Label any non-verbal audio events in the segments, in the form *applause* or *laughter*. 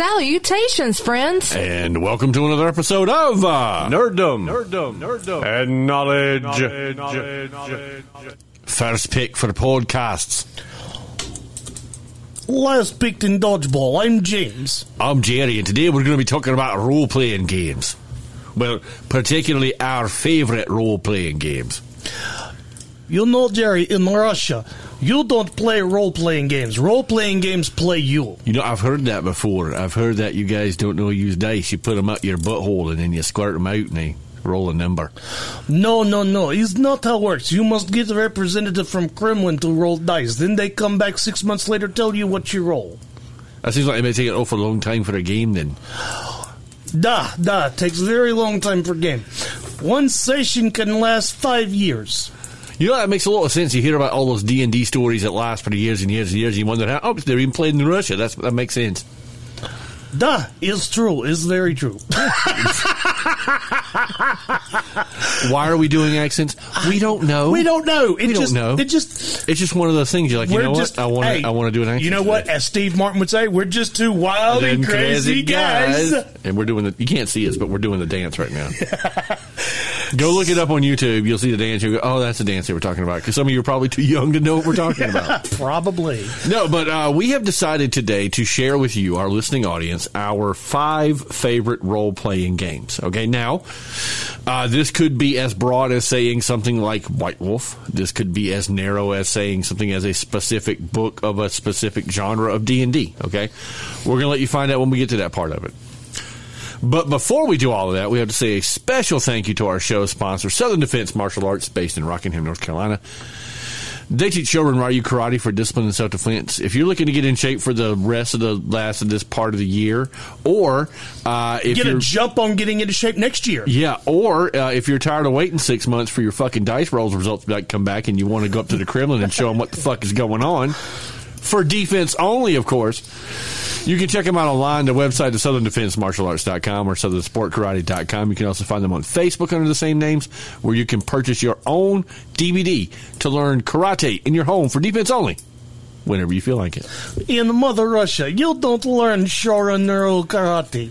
Salutations, friends. And welcome to another episode of uh, Nerdom. Nerdom. Nerdom. and knowledge. First pick for the podcasts. Last picked in dodgeball. I'm James. I'm Jerry, and today we're going to be talking about role playing games. Well, particularly our favorite role playing games. You know, Jerry, in Russia, you don't play role playing games. Role playing games play you. You know, I've heard that before. I've heard that you guys don't know use dice. You put them up your butthole and then you squirt them out and they roll a number. No, no, no. It's not how it works. You must get a representative from Kremlin to roll dice. Then they come back six months later, tell you what you roll. That seems like it may take an awful long time for a game then. Da, da. Takes a very long time for a game. One session can last five years. You know, that makes a lot of sense. You hear about all those D&D stories that last for years and years and years. And you wonder, how, oh, they're even played in Russia. That's, that makes sense. Da is true. Is very true. *laughs* Why are we doing accents? We don't know. we don't know. It We don't know. It just It's just one of those things. You're like, you know just what? I want to. hey, I want to do an accent. You know what? today. As Steve Martin would say, we're just two wild and Them crazy, guys. And we're doing the. You can't see us, but we're doing the dance right now. *laughs* go look it up on YouTube. You'll see the dance. You go, oh, that's the dance they were talking about. Because some of you are probably too young to know what we're talking about. *laughs* Probably. No, but uh, we have decided today to share with you, our listening audience, our five favorite role playing games. Okay, now, uh, this could be as broad as saying something like White Wolf. This could be as narrow as saying something as a specific book of a specific genre of D&D. Okay, we're going to let you find out when we get to that part of it. But before we do all of that, we have to say a special thank you to our show sponsor, Southern Defense Martial Arts, based in Rockingham, North Carolina. They teach children Ryu karate for discipline and self defense. If you're looking to get in shape for the rest of the last of this part of the year, or uh, if Get you're a jump on getting into shape next year. yeah, or uh, if you're tired of waiting six months for your fucking dice rolls results to come back, and you want to go up to the Kremlin and show them what the fuck is going on, for defense only, of course. You can check them out online. The website is southerndefensemartialarts.com or southernsportkarate.com. You can also find them on Facebook under the same names, where you can purchase your own DVD to learn karate in your home for defense only, whenever you feel like it. In Mother Russia, you don't learn Shorin-ryu karate.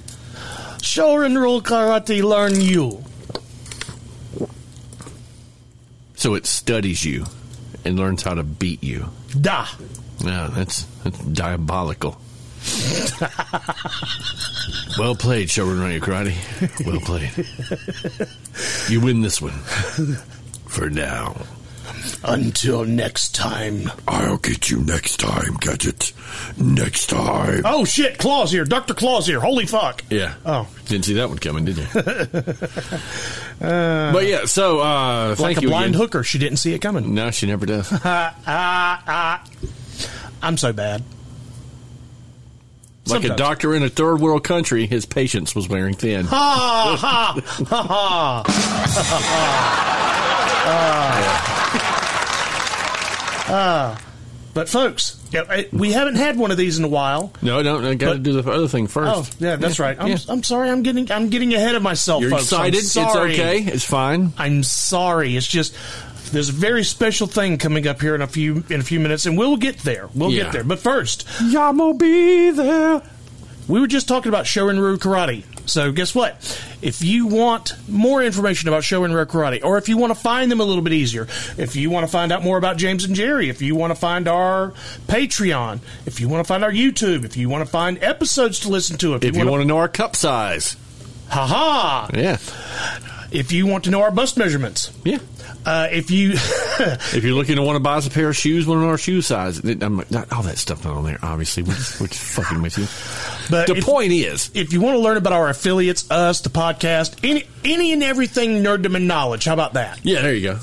Shorin-ryu karate learn you. So it studies you and learns how to beat you. Da. Yeah, that's, that's diabolical. Well played, Shogun Ryu Karate. Well played. You win this one. For now. Until next time. I'll get you next time, Gadget. Next time. Oh shit, Claus here. Dr. Claus here. Holy fuck. Yeah. Oh. Didn't see that one coming, did you? *laughs* but yeah, so uh, Like thank a blind again. hooker. She didn't see it coming. No, she never does. *laughs* Ah. I'm so bad. Like a doctor in a third world country, his patience was wearing thin. Ha ha ha ha. *laughs* Ah. But folks, yeah, we haven't had one of these in a while. No, no, I got to do the other thing first. Oh, yeah, that's right. I'm, yeah. I'm sorry. I'm getting I'm getting ahead of myself. You're folks. I'm excited. It's okay. It's fine. I'm sorry. It's just there's a very special thing coming up here in a few in a few minutes, and we'll get there. We'll Yeah. get there. But first, Yamo be there. we were just talking about Shorin-ryu Karate. So guess what? If you want more information about Shorin-ryu Karate, or if you want to find them a little bit easier, if you want to find out more about James and Jerry, if you want to find our Patreon, if you want to find our YouTube, if you want to find episodes to listen to, if, If you want want to know our cup size, to, haha, yeah, if you want to know our bust measurements, yeah. uh, if you *laughs* If you're looking to want to buy us a pair of shoes, want to know our shoe size, I'm not all that stuff not on there. Obviously, we're just, we're just fucking with you. But The if- point is, if you want to learn about our affiliates, us, the podcast, any any and everything nerdom and knowledge, how about that? yeah, there you go.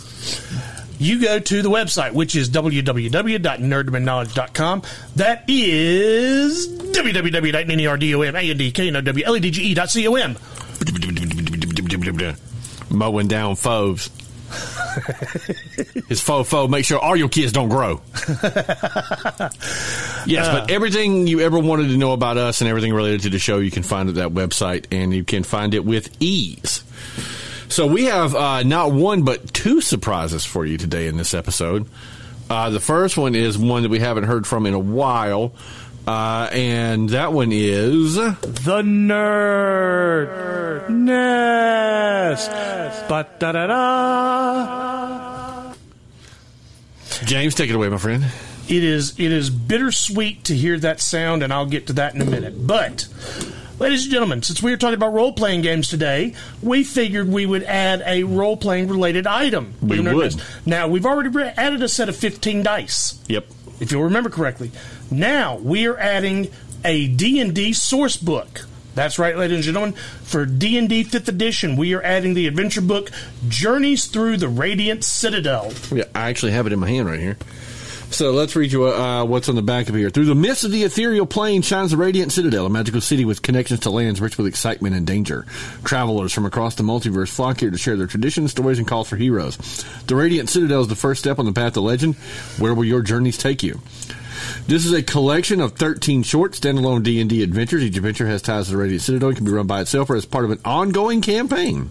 You go to the website, which is www.nerdomandknowledge.com. That is www.nerdomandknowledge.com. *laughs* Mowing down foes. His faux faux. Make sure all your kids don't grow. *laughs* yes, but everything you ever wanted to know about us and everything related to the show, you can find at that website, and you can find it with ease. So we have uh, not one but two surprises for you today in this episode. Uh, the first one is one that we haven't heard from in a while, Uh, and that one is The Nerd Nest. Ba-da-da-da. James. Take it away, my friend. It is it is bittersweet to hear that sound, and I'll get to that in a minute. But, ladies and gentlemen, since we are talking about role playing games today, we figured we would add a role playing related item. We would. Now we've already re- added a set of fifteen dice. Yep. If you'll remember correctly. Now we are adding a D&D source book. That's right, ladies and gentlemen. For D&D 5th edition, we are adding the adventure book Journeys Through the Radiant Citadel. Yeah, I actually have it in my hand right here. So let's read you uh, what's on the back of here. Through the mists of the ethereal plane shines the radiant citadel, a magical city with connections to lands rich with excitement and danger. Travelers from across the multiverse flock here to share their traditions, stories, and calls for heroes. The radiant citadel is the first step on the path to legend. Where will your journeys take you? This is a collection of 13 short standalone D&D adventures. Each adventure has ties to the Radiant Citadel and can be run by itself or as part of an ongoing campaign.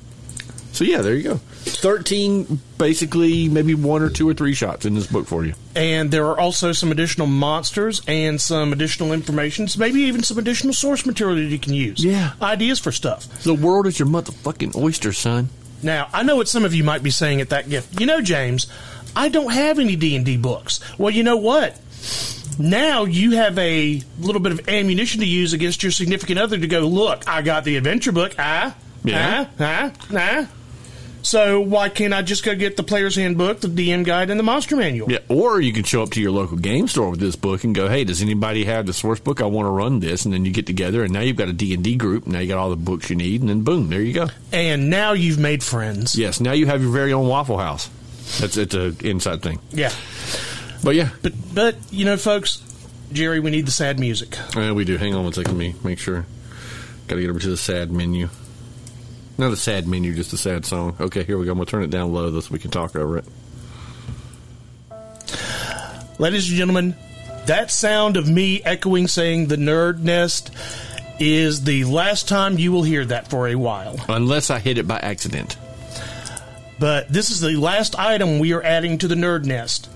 So yeah, there you go. 13 basically maybe one or two or three shots in this book for you. And there are also some additional monsters and some additional information, so maybe even some additional source material that you can use. Yeah. Ideas for stuff. The world is your motherfucking oyster, son. Now, I know what some of you might be saying at that gift. You know, James, I don't have any D&D books. Well, you know what? Now you have a little bit of ammunition to use against your significant other to go, look, I got the adventure book. Ah, Yeah. ah, ah, ah. So why can't I just go get the player's handbook, the DM guide, and the monster manual? Yeah, or you can show up to your local game store with this book and go, "Hey, does anybody have the source book? I want to run this." And then you get together, and now you've got a D and D group. Now you got all the books you need, and then boom, there you go. And now you've made friends. Yes, now you have your very own Waffle House. That's it's an inside thing. Yeah. But yeah, But, but you know, folks, Jerry, we need the sad music. uh, we do. Hang on one second, me make sure. Got to get over to the sad menu. Not a sad menu, just a sad song. Okay, here we go. I'm gonna turn it down low so we can talk over it. Ladies and gentlemen, that sound of me echoing saying the nerd nest is the last time you will hear that for a while. Unless I hit it by accident. But this is the last item we are adding to the nerd nest.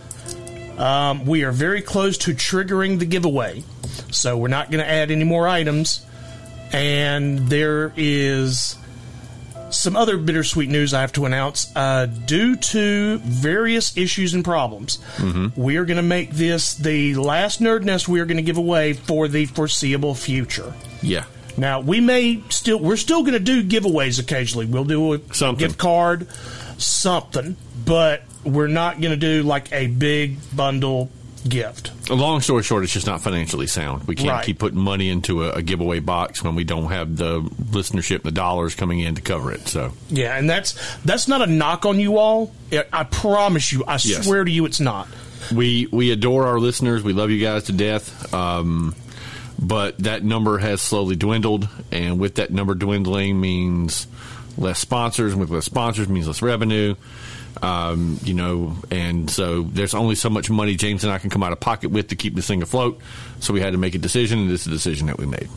Um, we are very close to triggering the giveaway, so we're not going to add any more items. And there is some other bittersweet news I have to announce. Uh, due to various issues and problems, we are going to make this the last nerd nest we are going to give away for the foreseeable future. Yeah. Now we may still we're still going to do giveaways occasionally. We'll do a Something. gift card, something, but we're not going to do like a big bundle gift. Long story short, it's just not financially sound. We can't Right. keep putting money into a, a giveaway box when we don't have the listenership and the dollars coming in to cover it. So Yeah, and that's that's not a knock on you all. I I promise you, I Yes. swear to you, it's not. we we adore our listeners. We love you guys to death. Um, but that number has slowly dwindled, and with that number dwindling means less sponsors. and With less sponsors means less revenue. Um, you know, and so there's only so much money James and I can come out of pocket with to keep this thing afloat. So we had to make a decision, and this is the decision that we made.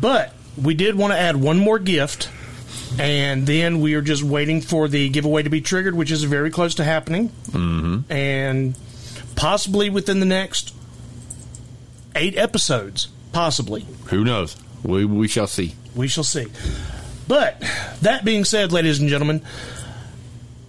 But we did want to add one more gift, and then we are just waiting for the giveaway to be triggered, which is very close to happening, mm-hmm. and possibly within the next eight episodes. Possibly, Who knows? We we shall see. we shall see. But that being said, ladies and gentlemen,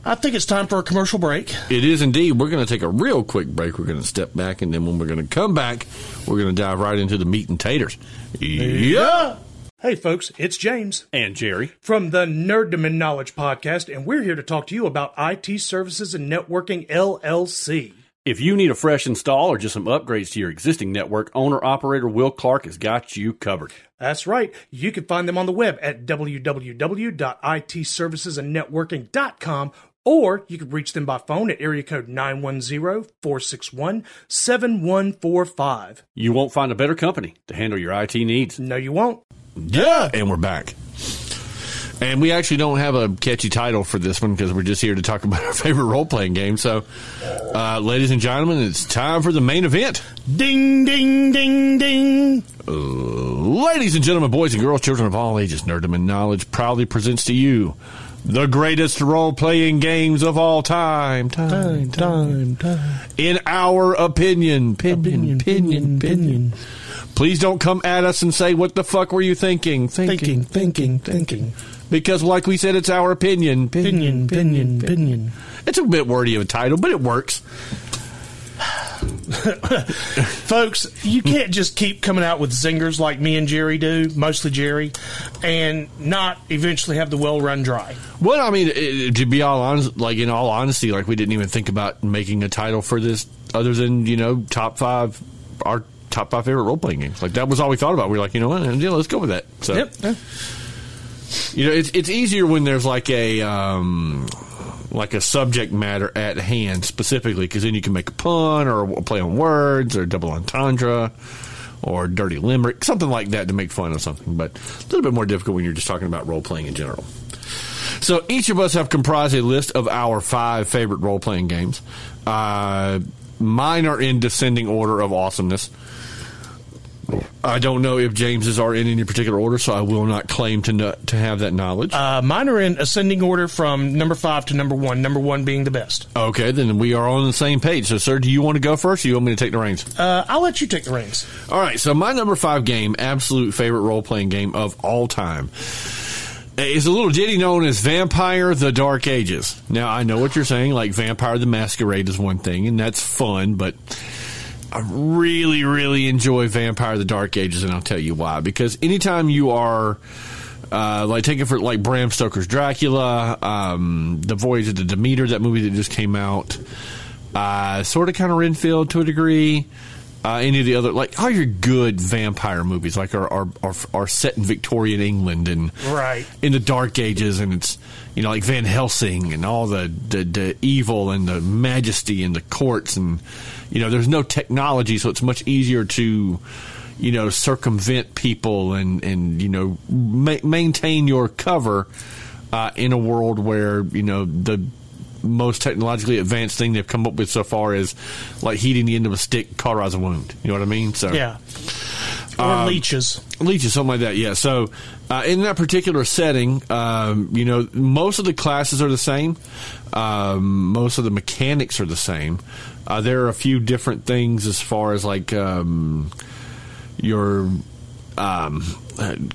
I think it's time for a commercial break. It is indeed. We're going to take a real quick break. We're going to step back, and then when we're going to come back, we're going to dive right into the meat and taters. Yeah. Hey, folks, it's James. And Jerry. from the Nerdom and Knowledge podcast, and we're here to talk to you about IT Services and Networking LLC. If you need a fresh install or just some upgrades to your existing network, owner operator Will Clark has got you covered. That's right. You can find them on the web at www.itservicesandnetworking.com or you can reach them by phone at area code 910-461-7145. You won't find a better company to handle your IT needs. No, you won't. Yeah. And we're back. And we actually don't have a catchy title for this one because we're just here to talk *laughs* about our favorite role playing game. So, uh, ladies and gentlemen, it's time for the main event. Ding, ding, ding, ding. Ladies and gentlemen, boys and girls, children of all ages, Nerdom and Knowledge proudly presents to you the greatest role playing games of all time. Time, time, time. In our opinion. Opinion, opinion, opinion. Please don't come at us and say, what the fuck were you thinking? Thinking, thinking, thinking. Because, like we said, it's our opinion. Opinion, opinion, opinion. It's a bit wordy of a title, but it works. *laughs* Folks, you can't just keep coming out with zingers like me and Jerry do, mostly Jerry, and not eventually have the well run dry. Well, I mean, it, to be all honest, like in all honesty, like we didn't even think about making a title for this other than you know top five, our top five favorite role playing games. Like that was all we thought about. We were like, you know what, yeah, let's go with that. So, Yep. you know, it's it's easier when there's like a um, like a subject matter at hand specifically, because then you can make a pun or a play on words or double entendre or dirty limerick, something like that to make fun of something. But a little bit more difficult when you're just talking about role playing in general. So each of us have comprised a list of our five favorite role playing games. Uh, mine are in descending order of awesomeness. I don't know if James's are in any particular order, so I will not claim to know, to have that knowledge. Uh, mine are in ascending order from number five to number one, number one being the best. okay, then we are on the same page. So, sir, do you want to go first, or you want me to take the reins? Uh, I'll let you take the reins. All right, so my number five game, absolute favorite role playing game of all time, is a little ditty known as Vampire the Dark Ages. Now, I know what you're saying, like Vampire the Masquerade is one thing, and that's fun, but I really, really enjoy Vampire the Dark Ages, and I'll tell you why. Because anytime you are. Uh, like taking for like Bram Stoker's Dracula, um, The Voyage of the Demeter, that movie that just came out, uh, sort of kind of Renfield to a degree. Uh, any of the other like all your good vampire movies like are are, are are set in Victorian England and Right. in the Dark Ages and it's you know like Van Helsing and all the, the the evil and the majesty and the courts and you know there's no technology so it's much easier to you know circumvent people and and you know ma- maintain your cover uh, in a world where you know the most technologically advanced thing they've come up with so far is like heating the end of a stick cauterize a wound. You know what I mean? So Yeah. Or Um, leeches. leeches, something like that. Yeah. So uh, in that particular setting, um, you know, most of the classes are the same. Um, most of the mechanics are the same. Uh, there are a few different things as far as like um, your um,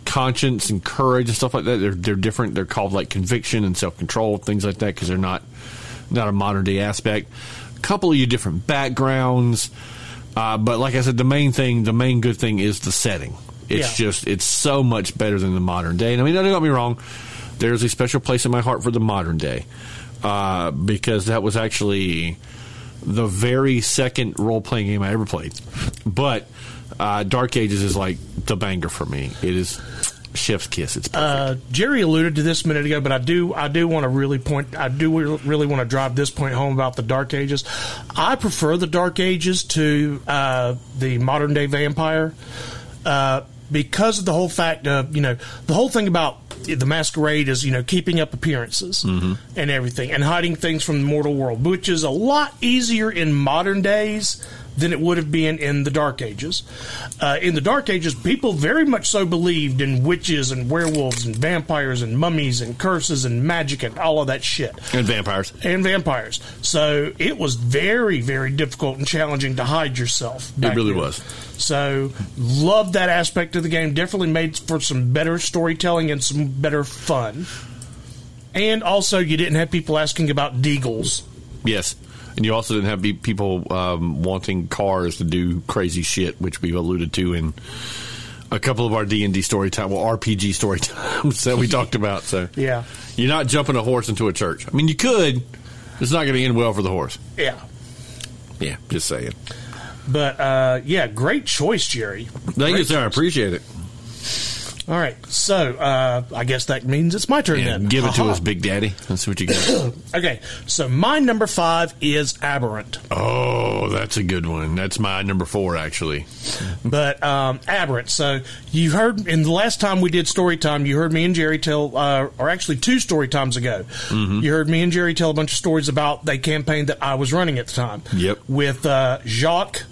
conscience and courage and stuff like that. They're they're different. They're called like conviction and self control things like that because they're not not a modern day aspect. A couple of you different backgrounds, uh, but like I said, the main thing, the main good thing is the setting. It's Yeah. just it's so much better than the modern day. And I mean, don't get me wrong. There's a special place in my heart for the modern day uh, because that was actually the very second role playing game I ever played. But uh, Dark Ages is like the banger for me. It is chef's kiss. It's. Uh, Jerry alluded to this a minute ago, but I do I do want to really point I do really want to drive this point home about the Dark Ages. I prefer the Dark Ages to uh, the modern day vampire uh, because of the whole fact of you know the whole thing about the masquerade is you know keeping up appearances mm-hmm. and everything and hiding things from the mortal world, which is a lot easier in modern days than it would have been in the Dark Ages. Uh, in the Dark Ages, people very much so believed in witches and werewolves and vampires and mummies and curses and magic and all of that shit. and vampires. And vampires. So it was very, very difficult and challenging to hide yourself. It really then. was. So, love that aspect of the game. Definitely made for some better storytelling and some better fun. And also, you didn't have people asking about deagles. Yes. And you also didn't have be- people um, wanting cars to do crazy shit, which we've alluded to in a couple of our D and D story time, well RPG story *laughs* times that we talked about. So Yeah. you're not jumping a horse into a church. I mean, you could. It's not going to end well for the horse. Yeah. Yeah, just saying. But, uh, yeah, great choice, Jerry. Thank you, Great sir. I appreciate it. All right. So, uh, I guess that means it's my turn Yeah, then. give it to us, Big Daddy. Let's see what you got. *clears throat* Okay. So, my number five is Aberrant. oh, that's a good one. That's my number four, actually. but um, aberrant. So you heard in the last time we did story time, you heard me and Jerry tell, uh, or actually two story times ago, Mm-hmm. you heard me and Jerry tell a bunch of stories about the campaign that I was running at the time. Yep. with uh, Jacques,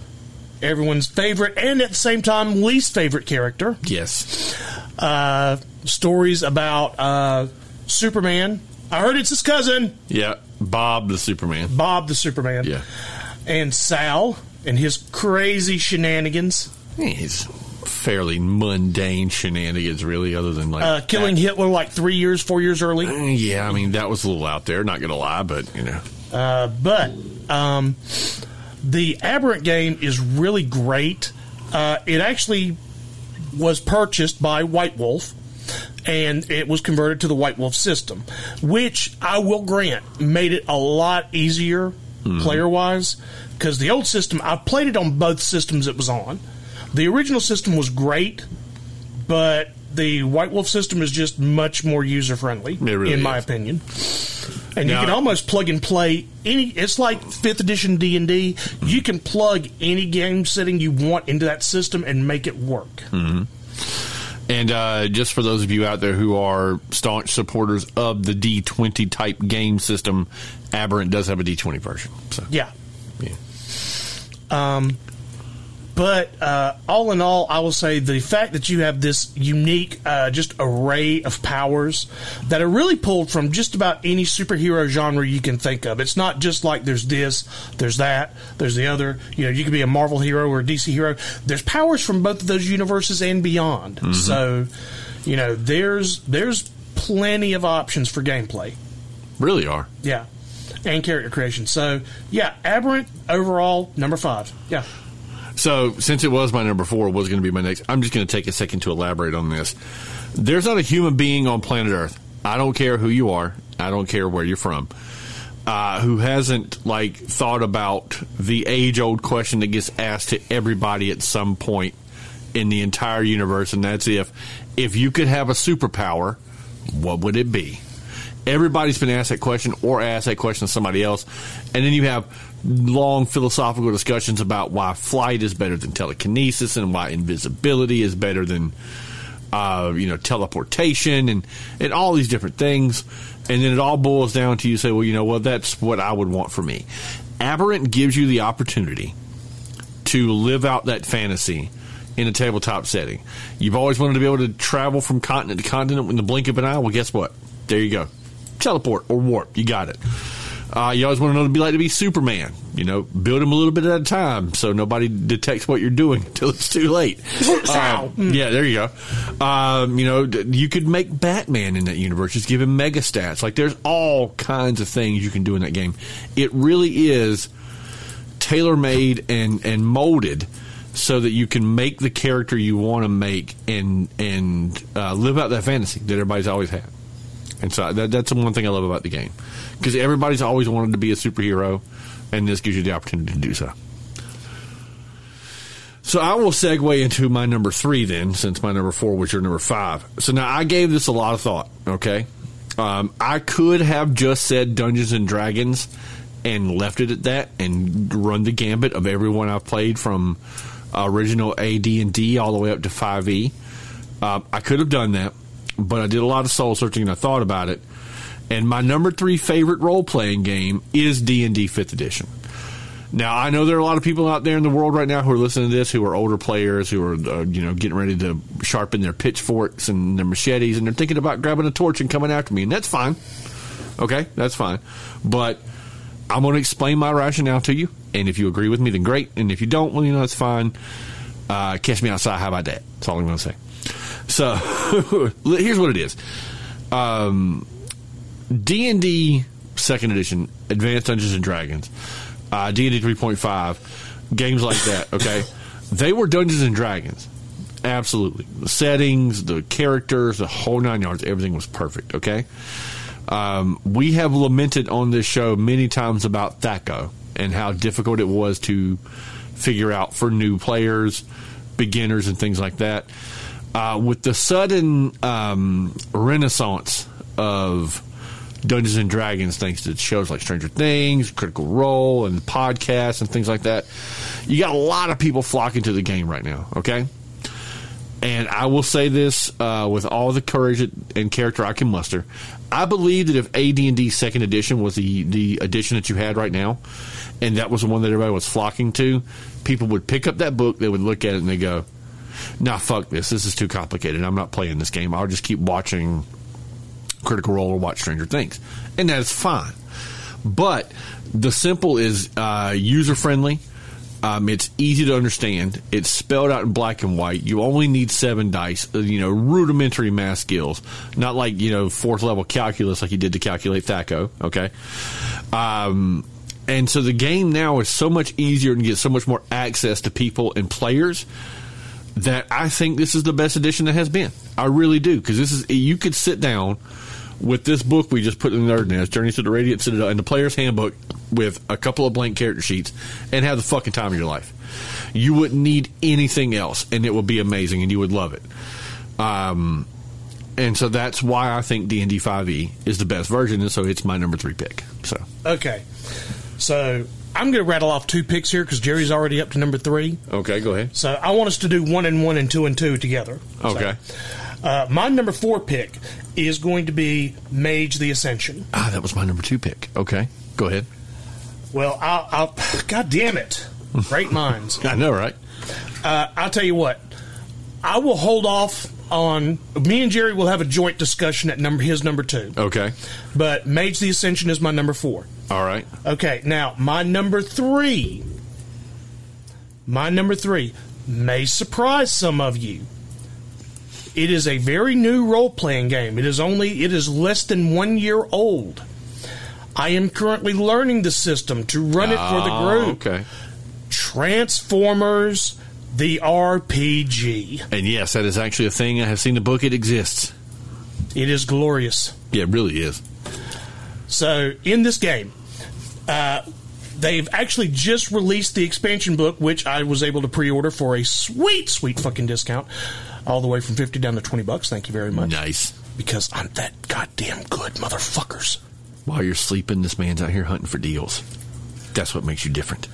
everyone's favorite and at the same time least favorite character. Yes. Uh, stories about uh, Superman I heard it's his cousin, Yeah, Bob the Superman. Bob the Superman. Yeah, And Sal and his crazy shenanigans, he's fairly mundane shenanigans, really. Other than like uh, killing Hitler like three years, four years early. Yeah, I mean that was a little out there. Not gonna lie, but you know, Uh, but um, the Aberrant game is really great. Uh, it actually was purchased by White Wolf. And it was converted to the White Wolf system, which I will grant made it a lot easier mm-hmm. player wise. Because the old system, I played it on both systems it was on. The original system was great, but the White Wolf system is just much more user friendly, really in my is. opinion. And Now- you can almost plug and play any. It's like fifth edition D and D. You mm-hmm. can plug any game setting you want into that system and make it work. Mm-hmm. And uh, just for those of you out there who are staunch supporters of the D20 type game system, Aberrant does have a D20 version. So, Yeah. yeah. Um, But uh, all in all, I will say the fact that you have this unique, uh, just array of powers that are really pulled from just about any superhero genre you can think of. It's not just like there's this, there's that, there's the other. You know, you could be a Marvel hero or a DC hero. There's powers from both of those universes and beyond. So, you know, there's there's plenty of options for gameplay. Really are. Yeah. And character creation. So, yeah, Aberrant overall, number five. Yeah. So, since it was my number four, was going to be my next, I'm just going to take a second to elaborate on this. There's not a human being on planet Earth. I don't care who you are. I don't care where you're from. Uh, who hasn't like thought about the age-old question that gets asked to everybody at some point in the entire universe, and that's if if you could have a superpower, what would it be? Everybody's been asked that question or asked that question to somebody else. And then you have long philosophical discussions about why flight is better than telekinesis and why invisibility is better than, uh, you know, teleportation and, and all these different things. And then it all boils down to you say, well, you know what, that's what I would want for me. Aberrant gives you the opportunity to live out that fantasy in a tabletop setting. You've always wanted to be able to travel from continent to continent in the blink of an eye. Well, guess what? There you go. Teleport or warp. You got it. Uh, you always want to know what it'd be like to be Superman. You know, build him a little bit at a time so nobody detects what you're doing *laughs* until it's too late. *laughs* Um, yeah, there you go. Um, you know, you could make Batman in that universe. Just give him mega stats. Like, there's all kinds of things you can do in that game. It really is tailor made and and molded so that you can make the character you want to make and and uh, live out that fantasy that everybody's always had. And so that, that's the one thing I love about the game because everybody's always wanted to be a superhero, and this gives you the opportunity to do so. So I will segue into my number three then, since my number four was your number five. So now I gave this a lot of thought. Okay, um, I could have just said Dungeons and Dragons and left it at that, and run the gambit of everyone I've played from original AD and D all the way up to five E. Uh, I could have done that, but I did a lot of soul searching and I thought about it. And my number three favorite role playing game is D and D Fifth Edition. Now I know there are a lot of people out there in the world right now who are listening to this who are older players who are uh, you know getting ready to sharpen their pitchforks and their machetes and they're thinking about grabbing a torch and coming after me and that's fine. Okay, that's fine. But I'm going to explain my rationale to you, and if you agree with me, then great. And if you don't, well, you know, it's fine. Uh, catch me outside. How about that? That's all I'm going to say. So *laughs* here's what it is. Um, D&D second edition, Advanced Dungeons and Dragons, uh, D&D 3.5, games like that, *laughs* okay? they were Dungeons and Dragons. Absolutely. The settings, the characters, the whole nine yards, everything was perfect, okay? Um, we have lamented on this show many times about THACO and how difficult it was to figure out for new players, beginners, and things like that. Uh, with the sudden um, renaissance of Dungeons and Dragons, thanks to shows like Stranger Things, Critical Role, and podcasts and things like that, you got a lot of people flocking to the game right now. Okay, and I will say this uh, with all the courage and character I can muster. I believe that if AD&D Second Edition was the the edition that you had right now, and that was the one that everybody was flocking to, people would pick up that book, they would look at it, and they go, "Nah, fuck this. This is too complicated. I'm not playing this game. I'll just keep watching." Critical Role or watch Stranger Things, and that's fine. But the simple is uh, user friendly. Um, it's easy to understand. It's spelled out in black and white. You only need seven dice. uh, You know, rudimentary math skills, not like you know fourth level calculus like you did to calculate THACO. Okay, um, and so the game now is so much easier and gets so much more access to people and players that I think this is the best edition that has been. I really do because this is you could sit down with this book we just put in the Nerd Nest, Journey to the Radiant Citadel, and the player's handbook with a couple of blank character sheets and have the fucking time of your life. You wouldn't need anything else, and it would be amazing, and you would love it. Um, and so that's why I think D and D five E is the best version, and so it's my number three pick. So Okay. So I'm going to rattle off two picks here because Jerry's already up to number three. okay, go ahead. So I want us to do one and one and two and two together. So, Okay. uh, my number four pick is going to be Mage the Ascension. Ah, that was my number two pick. Okay, go ahead. Well, I'll, I'll God damn it. Great minds. *laughs* I know, right? Uh, I'll tell you what. I will hold off on. Me and Jerry will have a joint discussion at number his number two. Okay, But Mage the Ascension is my number four. All right. Okay, now my number three. My number three may surprise some of you. It is a very new role playing game. It is only it is less than one year old. I am currently learning the system to run it for the Ah, group. Okay. Transformers the RPG. And yes, that is actually a thing. I have seen the book. It exists. It is glorious. Yeah, it really is. So in this game, uh, they've actually just released the expansion book, which I was able to pre-order for a sweet, sweet fucking discount, all the way from fifty down to twenty bucks. Thank you very much. Nice. Because I'm that goddamn good, motherfuckers. While you're sleeping, this man's out here hunting for deals. That's what makes you different.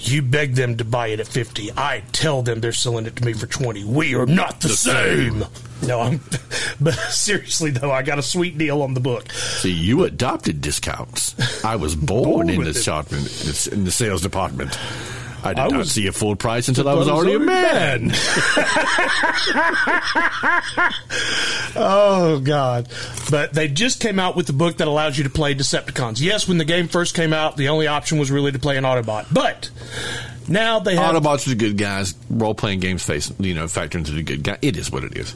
You beg them to buy it at fifty. I tell them they're selling it to me for twenty. We are not the, same. No, I'm. *laughs* But seriously though, I got a sweet deal on the book. See, you adopted discounts. I was *laughs* born, Born in, the it. shop, in, in the sales department. I did I not was- see a full price until I was already a man. *laughs* Oh God! But they just came out with the book that allows you to play Decepticons. Yes, when the game first came out, the only option was really to play an Autobot. But now they have. Autobots are the good guys. Role playing games face, you know, factor into the good guy. It is what it is.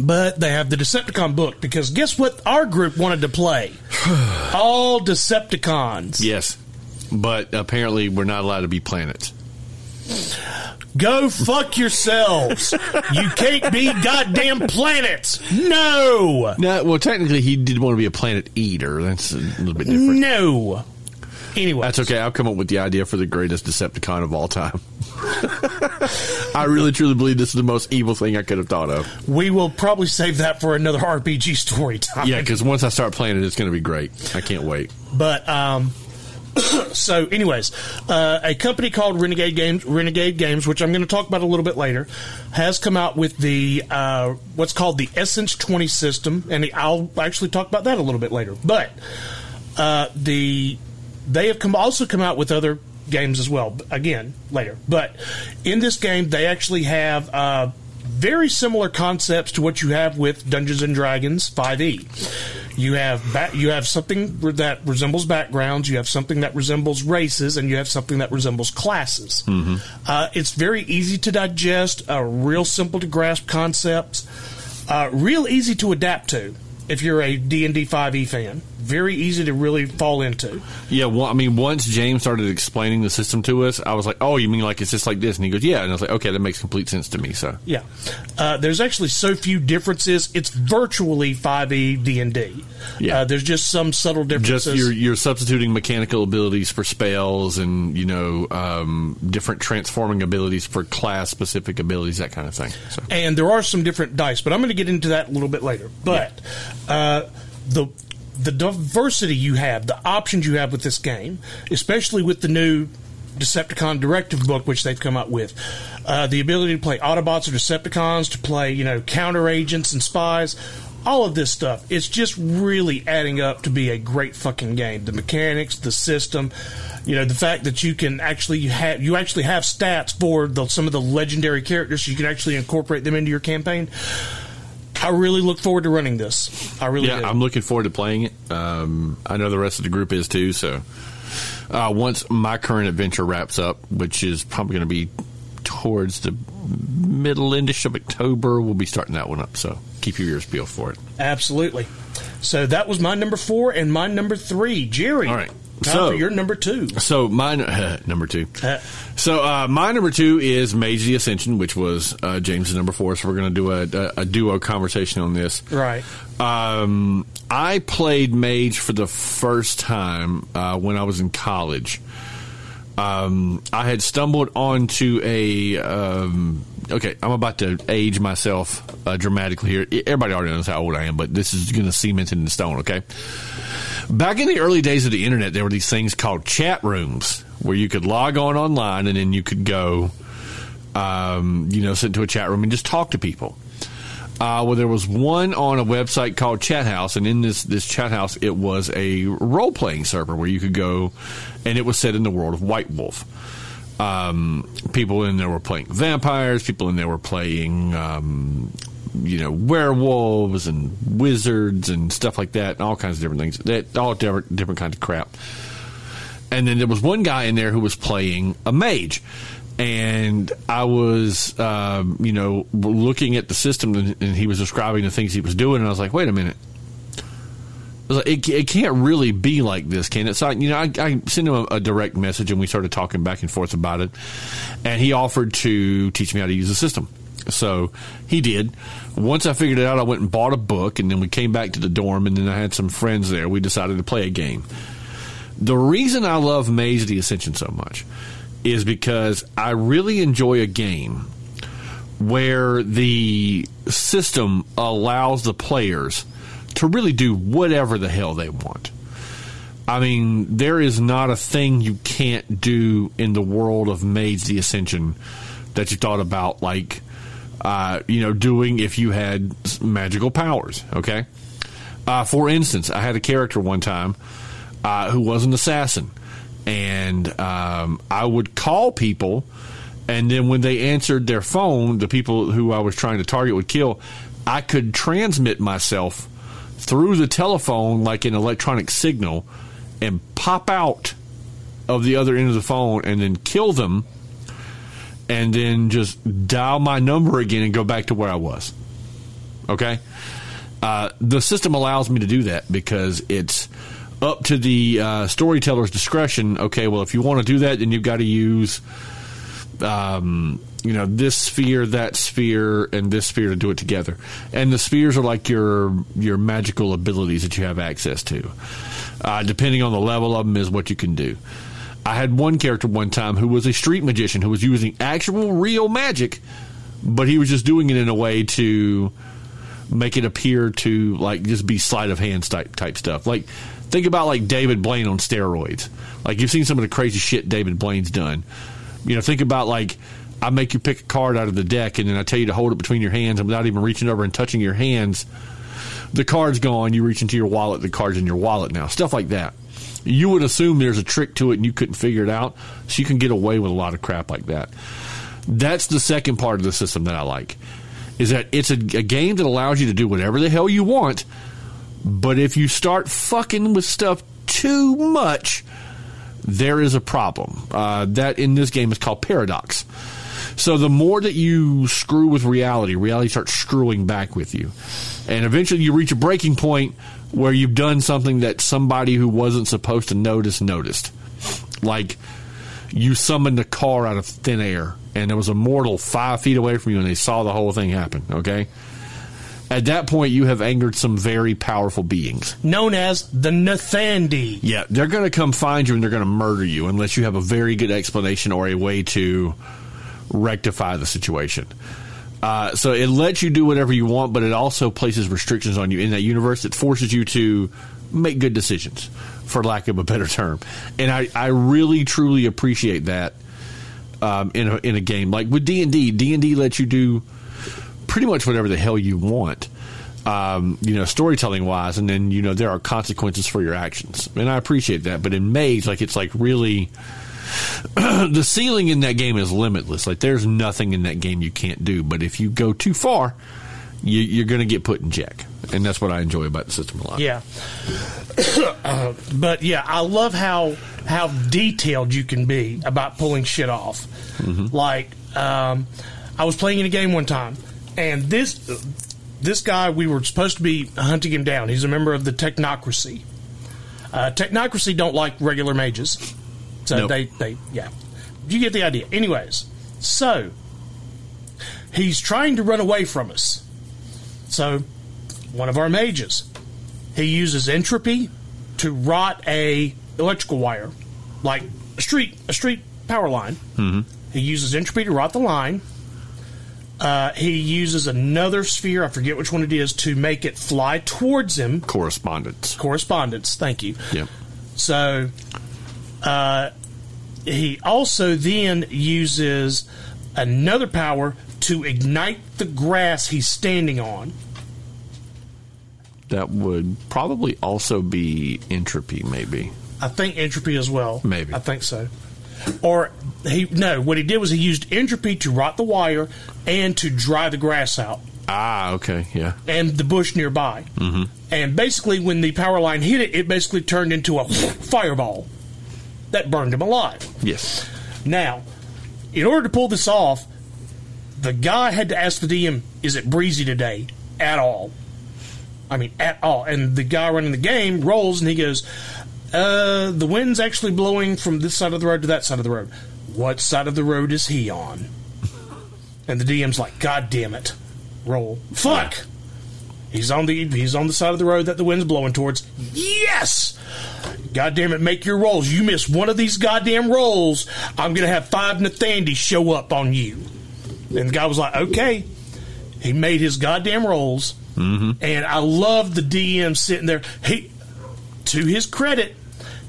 But they have the Decepticon book because guess what? Our group wanted to play *sighs* all Decepticons. Yes, but apparently we're not allowed to be planets. Go fuck yourselves! you can't be goddamn planets. No, No, well, technically he did want to be a planet eater. That's a little bit different. no. Anyway, That's okay. I'll come up with the idea for the greatest Decepticon of all time. *laughs* I really truly believe this is the most evil thing I could have thought of. we will probably save that for another RPG story time. Yeah, because once I start playing it, it's going to be great. I can't wait. But um, *coughs* so, anyways, uh, a company called Renegade Games, Renegade Games, which I'm going to talk about a little bit later, has come out with the uh, what's called the Essence 20 system, and I'll actually talk about that a little bit later. But uh, the they have come also come out with other games as well. Again, later. But in this game, they actually have. Uh, very similar concepts to what you have with Dungeons and Dragons 5e. You have ba- you have something that resembles backgrounds, you have something that resembles races, and you have something that resembles classes. Uh, it's very easy to digest, uh, real simple to grasp concepts, uh, real easy to adapt to. If you're a D and D 5e fan, very easy to really fall into. Yeah, well, I mean, once James started explaining the system to us, I was like, "Oh, you mean like it's just like this?" And he goes, "Yeah," and I was like, "Okay, that makes complete sense to me." So, Yeah, uh, there's actually so few differences. It's virtually 5e D and D. Yeah. uh, there's just some subtle differences. just you're you're substituting mechanical abilities for spells, and you know, um, different transforming abilities for class specific abilities, that kind of thing. So, and there are some different dice, but I'm going to get into that a little bit later. But uh, the the diversity you have, the options you have with this game, especially with the new Decepticon directive book, which they've come up with, uh, the ability to play Autobots or Decepticons, to play you know counter agents and spies. All of this stuff, it's just really adding up to be a great fucking game. The mechanics, the system, you know, the fact that you can actually you have you actually have stats for the, some of the legendary characters, so you can actually incorporate them into your campaign. I really look forward to running this. I really Yeah, do. I'm looking forward to playing it. Um, I know the rest of the group is too. So uh, once my current adventure wraps up, which is probably going to be towards the middle endish of October, we'll be starting that one up. So keep your ears peeled for it. Absolutely. So that was my number four and my number three. Jerry. All right. So- for your number two. So mine *laughs* number two. Uh, So uh, my number two is Mage the Ascension, which was uh, James's number four. So we're going to do a, a, a duo conversation on this. right. Um, I played Mage for the first time uh, when I was in college. Um, I had stumbled onto a. Um, okay, I'm about to age myself uh, dramatically here. Everybody already knows how old I am, but this is going to cement it in stone. Okay. Back in the early days of the internet, there were these things called chat rooms where you could log on online and then you could go, um, you know, sit into a chat room and just talk to people. Uh, well, there was one on a website called Chat House, and in this this Chat House, it was a role playing server where you could go, and it was set in the world of White Wolf. Um, people in there were playing vampires. People in there were playing, um, you know, werewolves and wizards and stuff like that, and all kinds of different things. That all different different kinds of crap. And then there was one guy in there who was playing a mage. And I was, um, you know, looking at the system and, he was describing the things he was doing. And I was like, wait a minute. It, it can't really be like this, can it? So, I- you know, I, I sent him a, a direct message and we started talking back and forth about it. And he offered to teach me how to use the system. So he did. Once I figured it out, I went and bought a book, and then we came back to the dorm, and then I had some friends there. We decided to play a game. The reason I love Mage the Ascension so much is because I really enjoy a game where the system allows the players to really do whatever the hell they want. I mean, there is not a thing you can't do in the world of Mage the Ascension that you thought about, like, uh, you know, doing if you had magical powers, okay? Uh, for instance, I had a character one time uh, who was an assassin, and um, I would call people, and then when they answered their phone, the people who I was trying to target would kill. I could transmit myself through the telephone like an electronic signal and pop out of the other end of the phone and then kill them and then just dial my number again and go back to where I was. Okay? Uh, the system allows me to do that because it's up to the uh, storyteller's discretion. Okay, well, if you want to do that, then you've got to use, um, you know, this sphere, that sphere, and this sphere to do it together. And the spheres are like your your magical abilities that you have access to. Uh, depending on the level of them, is what you can do. I had one character one time who was a street magician who was using actual real magic, but he was just doing it in a way to make it appear to like just be sleight of hand type type stuff. Like think about like David Blaine on steroids. Like you've seen some of the crazy shit David Blaine's done. You know, think about like I make you pick a card out of the deck and then I tell you to hold it between your hands and without even reaching over and touching your hands, the card's gone, you reach into your wallet, the card's in your wallet now. Stuff like that. You would assume there's a trick to it and you couldn't figure it out, so you can get away with a lot of crap like that. That's the second part of the system that I like. Is that it's a, a game that allows you to do whatever the hell you want, but if you start fucking with stuff too much, there is a problem. Uh, that in this game is called paradox. So the more that you screw with reality, reality starts screwing back with you. And eventually you reach a breaking point where you've done something that somebody who wasn't supposed to notice noticed. Like you summoned a car out of thin air and there was a mortal five feet away from you and they saw the whole thing happen, okay? At that point, you have angered some very powerful beings. Known as the Nephandi. Yeah, they're going to come find you and they're going to murder you unless you have a very good explanation or a way to rectify the situation. Uh, so it lets you do whatever you want, but it also places restrictions on you in that universe It forces you to make good decisions, for lack of a better term. And I, I really truly appreciate that um, in a, in a game like with D and D. D and D lets you do pretty much whatever the hell you want. Um, you know, storytelling wise, and then you know there are consequences for your actions, and I appreciate that. But in Mage, like it's like really *clears throat* the ceiling in that game is limitless. Like there's nothing in that game you can't do. But if you go too far, you, you're going to get put in check, and that's what I enjoy about the system a lot. Yeah. Uh, *coughs* but yeah, I love how how detailed you can be about pulling shit off. Like, um, I was playing in a game one time, and this this guy we were supposed to be hunting him down. He's a member of the Technocracy. Uh, Technocracy don't like regular mages, so Nope. they they yeah. You get the idea. Anyways, so he's trying to run away from us. So one of our mages. He uses entropy to rot a electrical wire, like a street a street power line. Mm-hmm. He uses entropy to rot the line. Uh, he uses another sphere, I forget which one it is, to make it fly towards him. Correspondence. Correspondence, thank you. Yep. So, uh, he also then uses another power to ignite the grass he's standing on. That would probably also be entropy, maybe. I think entropy as well. Maybe. I think so. Or he no, what he did was he used entropy to rot the wire and to dry the grass out Ah, okay, yeah. and the bush nearby. Mm-hmm. And basically, when the power line hit it, it basically turned into a *laughs* fireball that burned him alive. Yes. Now, in order to pull this off, the guy had to ask the DM, "Is it breezy today at all?" I mean, at all. And the guy running the game rolls and he goes, uh, "The wind's actually blowing from this side of the road to that side of the road. What side of the road is he on?" And the DM's like, "God damn it, roll, fuck." He's on the he's on the side of the road that the wind's blowing towards. Yes. God damn it, make your rolls. You miss one of these goddamn rolls, I'm gonna have five Nephandi show up on you. And the guy was like, okay. He made his goddamn rolls, mm-hmm. and I love the DM sitting there. He, to his credit,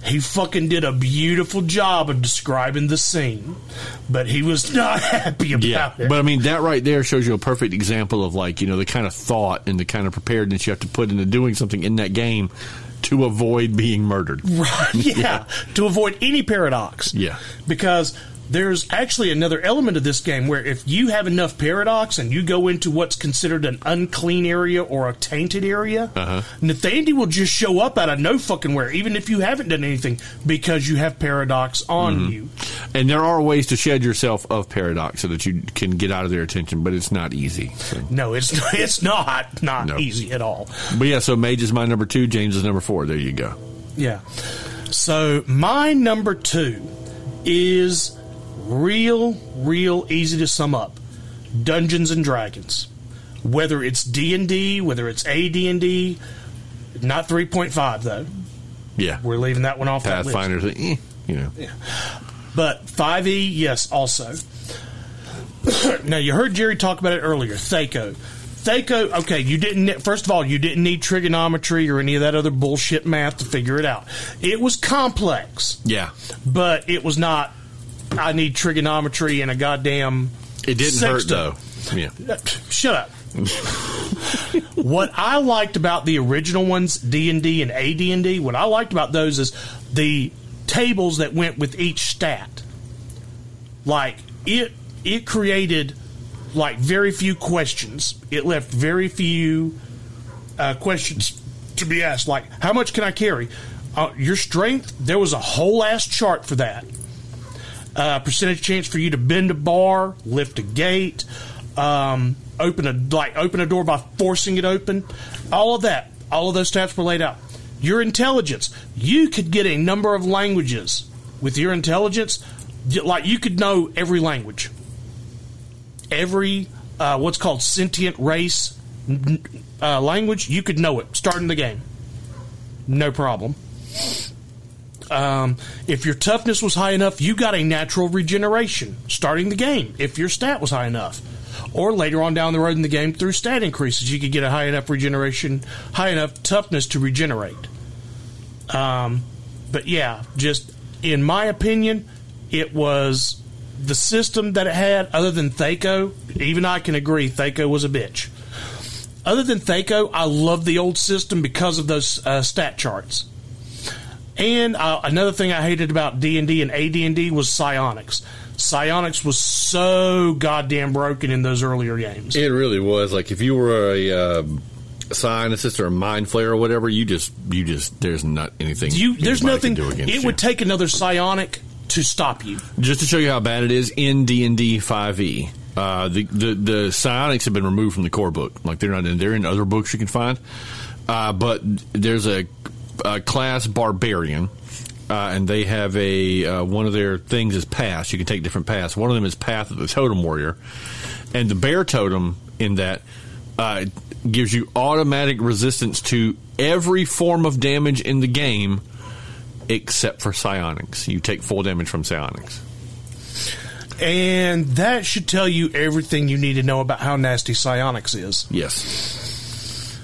he fucking did a beautiful job of describing the scene, but he was not *laughs* happy about Yeah, it. but I mean that right there shows you a perfect example of like you know the kind of thought and the kind of preparedness you have to put into doing something in that game to avoid being murdered. Right, *laughs* *laughs* yeah, to avoid any paradox. Yeah. Because there's actually another element of this game where if you have enough paradox and you go into what's considered an unclean area or a tainted area, Uh-huh. Nephandi will just show up out of no fucking where, even if you haven't done anything, because you have paradox on Mm-hmm. you. And there are ways to shed yourself of paradox so that you can get out of their attention, but it's not easy. So. No, it's *laughs* it's not not No. easy at all. But yeah, so Mage is my number two, James is number four. There you go. Yeah. So my number two is real, real easy to sum up. Dungeons and Dragons. Whether it's D and D, whether it's AD and D, not three point five though. Yeah, We're leaving that one off. that list. Eh, you know. Yeah. But 5e, yes, also. *clears throat* now, you heard Jerry talk about it earlier. Thaco. Thaco, okay, you didn't, first of all, you didn't need trigonometry or any of that other bullshit math to figure it out. It was complex, Yeah, but it was not, I need trigonometry and a goddamn. it didn't hurt though. Yeah, Shut up. *laughs* what I liked about the original ones, D and D and AD&D, what I liked about those is the tables that went with each stat. Like it, it created like very few questions. It left very few uh, questions to be asked. Like, how much can I carry? Uh, your strength. There was a whole ass chart for that uh, percentage chance for you to bend a bar, lift a gate, um, open a like open a door by forcing it open. All of that, all of those stats were laid out. Your intelligence, you could get a number of languages with your intelligence. Like you could know every language, every uh, what's called sentient race uh, language. You could know it starting the game, no problem. Um, if your toughness was high enough, you got a natural regeneration starting the game. If your stat was high enough, or later on down the road in the game through stat increases, you could get a high enough regeneration, high enough toughness to regenerate. Um, but yeah, just in my opinion, it was the system that it had. Other than Thaco, even I can agree, Thaco was a bitch. Other than Thaco, I love the old system because of those uh, stat charts And uh, another thing I hated about D and D and AD&D was psionics. Psionics was so goddamn broken in those earlier games. It really was. Like if you were a uh, psionicist or a mind flayer or whatever, you just you just there's not anything You there's nothing. can do against It you. would take another psionic to stop you. Just to show you how bad it is in D and D five E. Uh, the, the the psionics have been removed from the core book. Like they're not in. They're in other books you can find. Uh, but there's a, a class barbarian, uh, and they have a uh, one of their things is paths. You can take different paths. One of them is path of the totem warrior, and the bear totem in that uh, gives you automatic resistance to every form of damage in the game, except for psionics. You take full damage from psionics. And that should tell you everything you need to know about how nasty psionics is. Yes.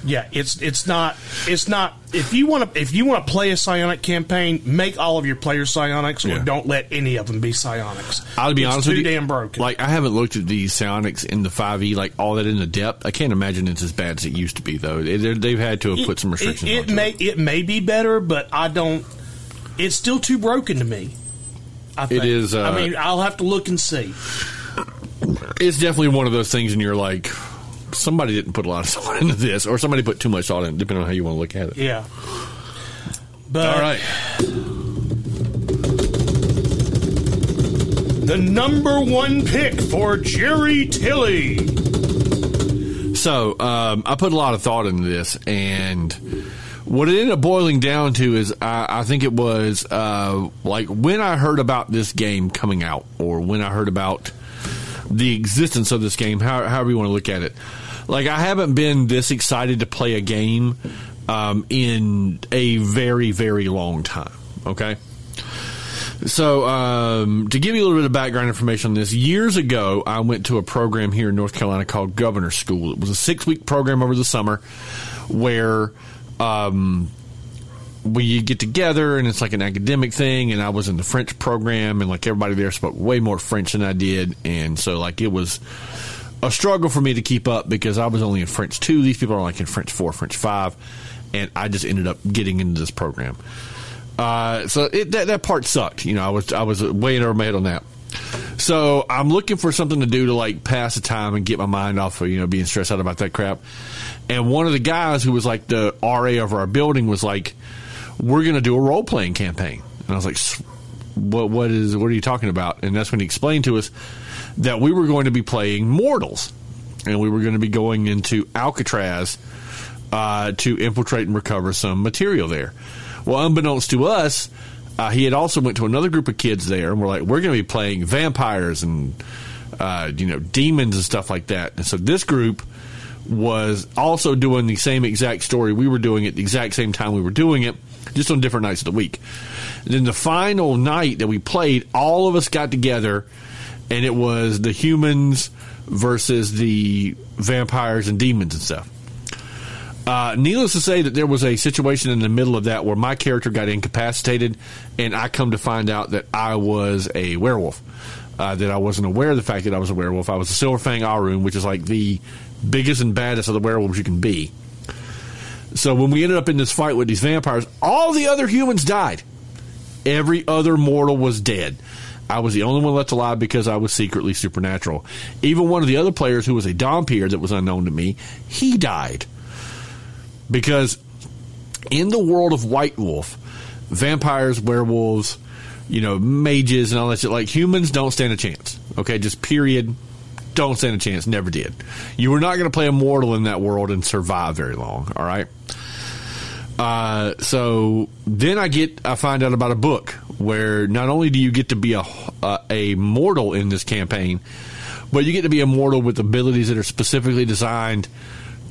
Yeah, it's it's not it's not if you want to if you want to play a psionic campaign, make all of your players psionics, or Yeah. don't let any of them be psionics. I'll be It's honest too with you. damn broken. Like I haven't looked at the psionics in the five E, like all that in the depth. I can't imagine it's as bad as it used to be, though. They- They've had to have put some restrictions. It, it may it may be better, but I don't. It's still too broken to me. I think. is, uh, I mean, I'll have to look and see. It's definitely one of those things, and you're like, somebody didn't put a lot of *laughs* thought into this, or somebody put too much thought in, it, depending on how you want to look at it. Yeah. But All right. the number one pick for Jerry Tilley. So um, I put a lot of thought into this, and what it ended up boiling down to is I, I think it was uh, like when I heard about this game coming out, or when I heard about the existence of this game, how, however you want to look at it. Like I haven't been this excited to play a game um, in a very, very long time. Okay. So, um, to give you a little bit of background information on this, years ago, I went to a program here in North Carolina called Governor School. It was a six week program over the summer where um, we get together and it's like an academic thing. And I was in the French program, and like everybody there spoke way more French than I did. And so, like, it was a struggle for me to keep up because I was only in French two. These people are like in French four, French five. And I just ended up getting into this program. Uh, so it, that that part sucked. You know, I was I was way over my head on that. So I'm looking for something to do to like pass the time and get my mind off of you know being stressed out about that crap. And one of the guys who was like the RA of our building was like, "We're going to do a role playing campaign." And I was like, "What? What is? What are you talking about?" And that's when he explained to us that we were going to be playing mortals, and we were going to be going into Alcatraz uh, to infiltrate and recover some material there. Well, unbeknownst to us, uh, he had also went to another group of kids there, and we're like, we're going to be playing vampires and uh, you know demons and stuff like that. And so this group was also doing the same exact story we were doing at the exact same time we were doing it, just on different nights of the week. And then the final night that we played, all of us got together, and it was the humans versus the vampires and demons and stuff. Uh, needless to say that there was a situation in the middle of that where my character got incapacitated, and I come to find out that I was a werewolf. Uh, that I wasn't aware of the fact that I was a werewolf. I was a Silver Fang Ahroun, which is like the biggest and baddest of the werewolves you can be. So when we ended up in this fight with these vampires, all the other humans died. Every other mortal was dead. I was the only one left alive because I was secretly supernatural. Even one of the other players, who was a dhampir that was unknown to me, he died because in the world of White Wolf, vampires, werewolves, you know, mages, and all that shit, like humans don't stand a chance. Okay, just period. Don't stand a chance. Never did. You were not going to play a mortal in that world and survive very long. All right. Uh, so then I get I find out about a book where not only do you get to be a uh, a mortal in this campaign, but you get to be a mortal with abilities that are specifically designed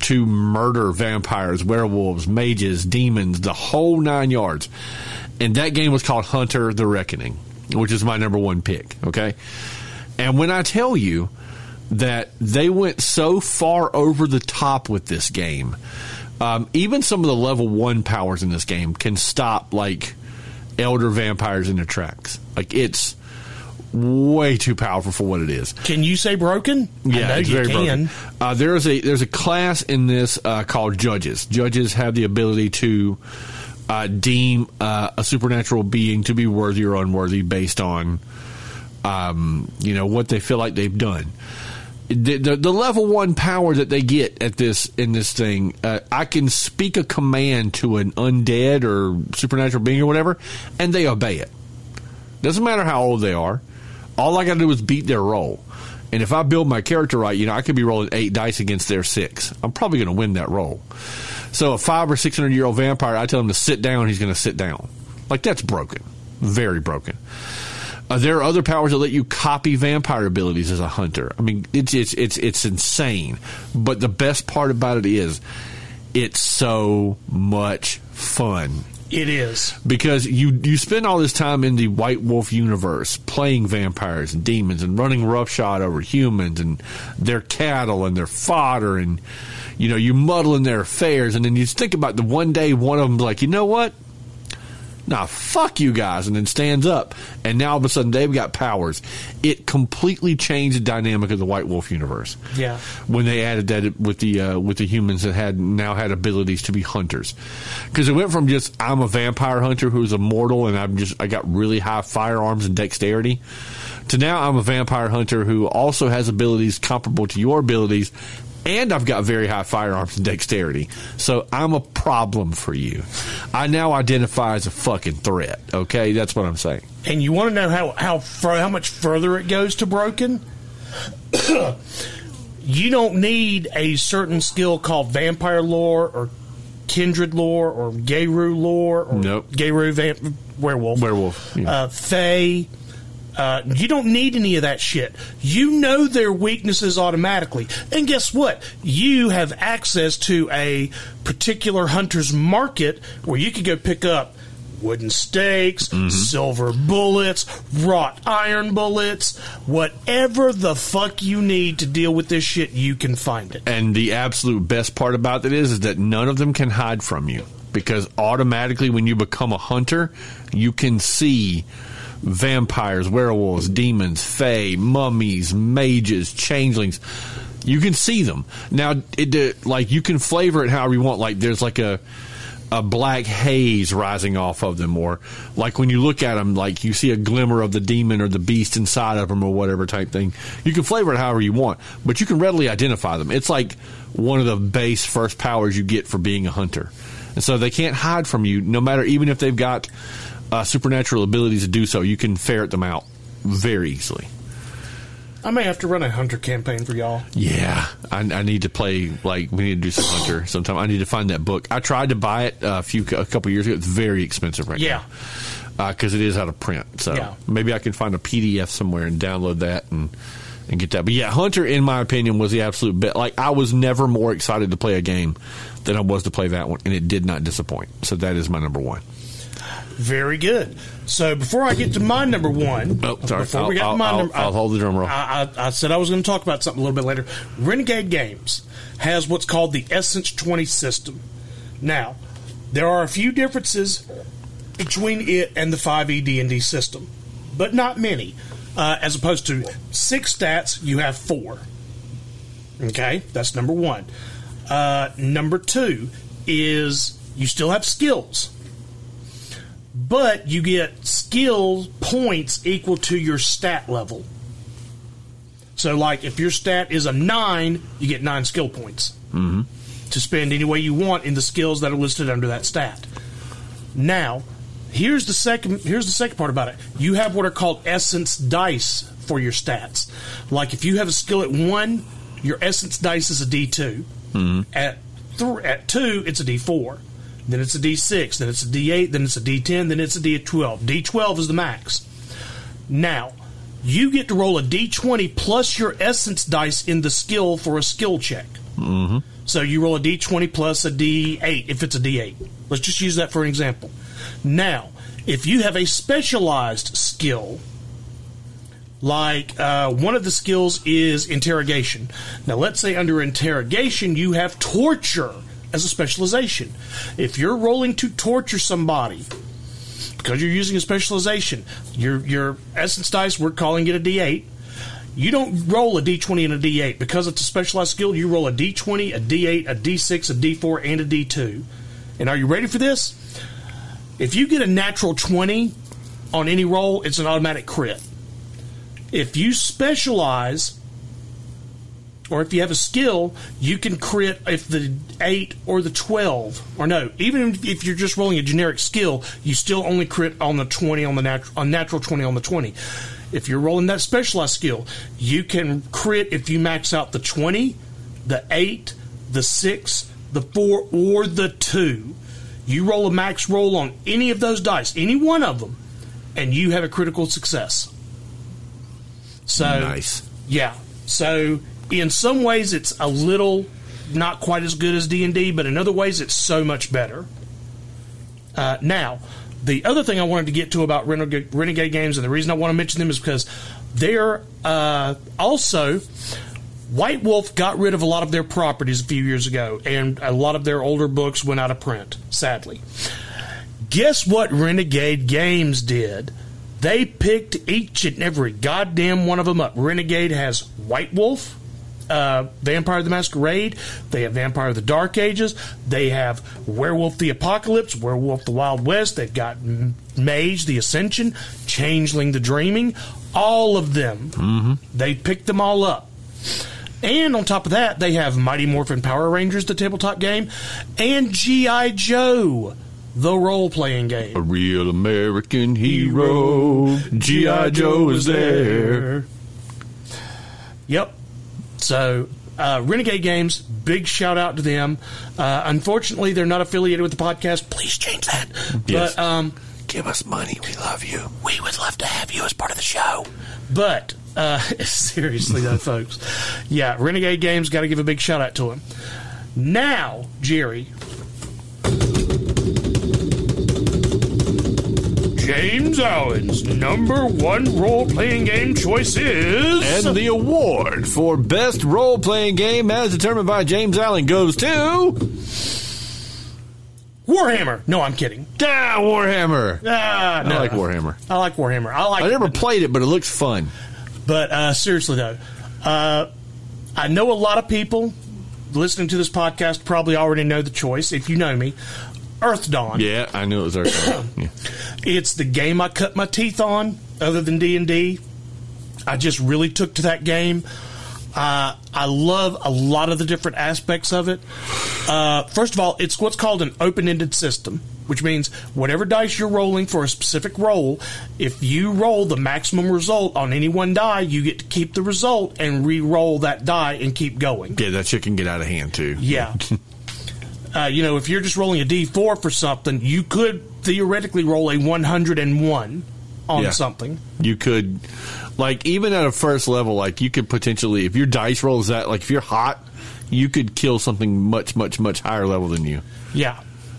to murder vampires, werewolves, mages, demons, the whole nine yards. And that game was called Hunter the Reckoning, which is my number one pick. Okay. And when I tell you that they went so far over the top with this game, um, even some of the level one powers in this game can stop like elder vampires in their tracks. Like it's way too powerful for what it is. Can you say broken? Yeah, it's you very can. broken. Uh, there's a there's a class in this uh, called judges. Judges have the ability to uh, deem uh, a supernatural being to be worthy or unworthy based on, um, you know, what they feel like they've done. The, the, the level one power that they get at this in this thing, uh, I can speak a command to an undead or supernatural being or whatever, and they obey it. Doesn't matter how old they are. All I got to do is beat their roll. And if I build my character right, you know, I could be rolling eight dice against their six. I'm probably going to win that roll. So a five or six hundred year old vampire, I tell him to sit down, he's going to sit down. Like that's broken, very broken. Uh, there are other powers that let you copy vampire abilities as a hunter. I mean, it's it's it's it's insane. But the best part about it is, it's so much fun It is. because you you spend all this time in the White Wolf universe playing vampires and demons and running roughshod over humans and their cattle and their fodder and you know you muddle in their affairs and then you think about the one day one of them's like you know what nah fuck you guys and then stands up and now all of a sudden they've got powers it completely changed the dynamic of the White Wolf universe Yeah. when they added that with the uh, with the humans that had now had abilities to be hunters, because it went from just I'm a vampire hunter who's immortal and I'm just I got really high firearms and dexterity, to now I'm a vampire hunter who also has abilities comparable to your abilities. And I've got very high firearms and dexterity. So I'm a problem for you. I now identify as a fucking threat. Okay? That's what I'm saying. And you want to know how how far, how much further it goes to broken? *coughs* you don't need a certain skill called vampire lore or kindred lore or Garou lore or Nope. Vamp- werewolf. Werewolf, yeah. Uh, Fae. Uh, you don't need any of that shit. You know their weaknesses automatically. And guess what? You have access to a particular hunter's market where you could go pick up wooden stakes, silver bullets, wrought iron bullets, whatever the fuck you need to deal with this shit, you can find it. And the absolute best part about it is, is that none of them can hide from you because automatically when you become a hunter, you can see vampires, werewolves, demons, fae, mummies, mages, changelings. You can see them now. It uh, like you can flavor it however you want. Like there's like a a black haze rising off of them, or like when you look at them, like you see a glimmer of the demon or the beast inside of them, or whatever type thing. You can flavor it however you want, but you can readily identify them. It's like one of the base first powers you get for being a hunter, and so they can't hide from you, no matter even if they've got uh, supernatural abilities to do so. You can ferret them out very easily. I may have to run a hunter campaign for y'all. Yeah, I, I need to play. Like, we need to do some hunter sometime. I need to find that book. I tried to buy it uh, a few a couple years ago. It's very expensive right Yeah. now because it is out of print. So Yeah. maybe I can find a PDF somewhere and download that and and get that. But yeah, Hunter, in my opinion, was the absolute best. Like, I was never more excited to play a game than I was to play that one, and it did not disappoint. So that is my number one. Very good. So before I get to my number one, Oh, sorry. before we I'll- got I'll- to my I'll- number, I'll hold the drum roll. I, I, I said I was going to talk about something a little bit later. Renegade Games has what's called the Essence 20 system. Now, there are a few differences between it and the 5e D&D system, but not many. Uh, as opposed to six stats, you have four. Okay, that's number one. Uh, number two is you still have skills but you get skill points equal to your stat level. So, like, if your stat is a nine, you get nine skill points mm-hmm. to spend any way you want in the skills that are listed under that stat. Now, here's the second. Here's the second part about it. You have what are called essence dice for your stats. Like, if you have a skill at one, your essence dice is a D 2 At th- at two, it's a D four. Then it's a D6. Then it's a D8. Then it's a D10. Then it's a D12. D12 is the max. Now, you get to roll a D20 plus your essence dice in the skill for a skill check. Mm-hmm. So you roll a D20 plus a D8 if it's a D8. Let's just use that for an example. Now, if you have a specialized skill, like uh, one of the skills is interrogation. Now, let's say under interrogation you have torture as a specialization. If you're rolling to torture somebody because you're using a specialization, your your essence dice we're calling it a D8. You don't roll a D20 and a D8 because it's a specialized skill. You roll a D20, a D8, a D6, a D4, and a D2. And are you ready for this? If you get a natural 20 on any roll, it's an automatic crit. If you specialize, or if you have a skill, you can crit if the 8 or the 12, or no, even if you're just rolling a generic skill, you still only crit on the 20 on the natural, on natural 20 on the 20. If you're rolling that specialized skill, you can crit if you max out the 20, the 8, the 6, the 4, or the 2. You roll a max roll on any of those dice, any one of them, and you have a critical success. So Nice. yeah. So in some ways it's a little not quite as good as D&D, but in other ways it's so much better. Uh, now, the other thing I wanted to get to about Renegade, Renegade games, and the reason I want to mention them is because they're uh, also White Wolf got rid of a lot of their properties a few years ago, and a lot of their older books went out of print. Sadly, guess what Renegade Games did? They picked each and every goddamn one of them up. Renegade has White Wolf, uh, Vampire the Masquerade. They have Vampire of the Dark Ages. They have Werewolf the Apocalypse, Werewolf the Wild West. They've got Mage the Ascension, Changeling the Dreaming. All of them. They picked them all up. And on top of that, they have Mighty Morphin Power Rangers, the tabletop game, and G.I. Joe, the role playing game. A real American hero. G.I. Joe is there. Yep. So, uh, Renegade Games, big shout out to them. Uh, unfortunately, they're not affiliated with the podcast. Please change that. Yes. But um, Give us money. We love you. we would love to have you as part of the show. But uh, *laughs* seriously, though, folks, yeah, Renegade Games got to give a big shout out to him. Now, Jerry. James Allen's number one role playing game choice is. And the award for best role playing game, as determined by James Allen, goes to Warhammer. No, I'm kidding. Ah, Warhammer. Ah, no. I like Warhammer. I like Warhammer. I like I never played it, but it looks fun. But uh, seriously, though, uh, I know a lot of people listening to this podcast probably already know the choice. If you know me, Earthdawn. Yeah, I knew it was Earth. *coughs* yeah. It's the game I cut my teeth on. Other than D and D, I just really took to that game. Uh, I love a lot of the different aspects of it. Uh, first of all, it's what's called an open-ended system, which means whatever dice you're rolling for a specific roll, if you roll the maximum result on any one die, you get to keep the result and re-roll that die and keep going. Yeah, that shit can get out of hand too. Yeah. *laughs* uh, you know, if you're just rolling a d4 for something, you could theoretically roll a 101 on Yeah. something. You could, like, even at a first level, like, you could potentially, if your dice rolls that, like, if you're hot, you could kill something much, much, much higher level than you. Yeah.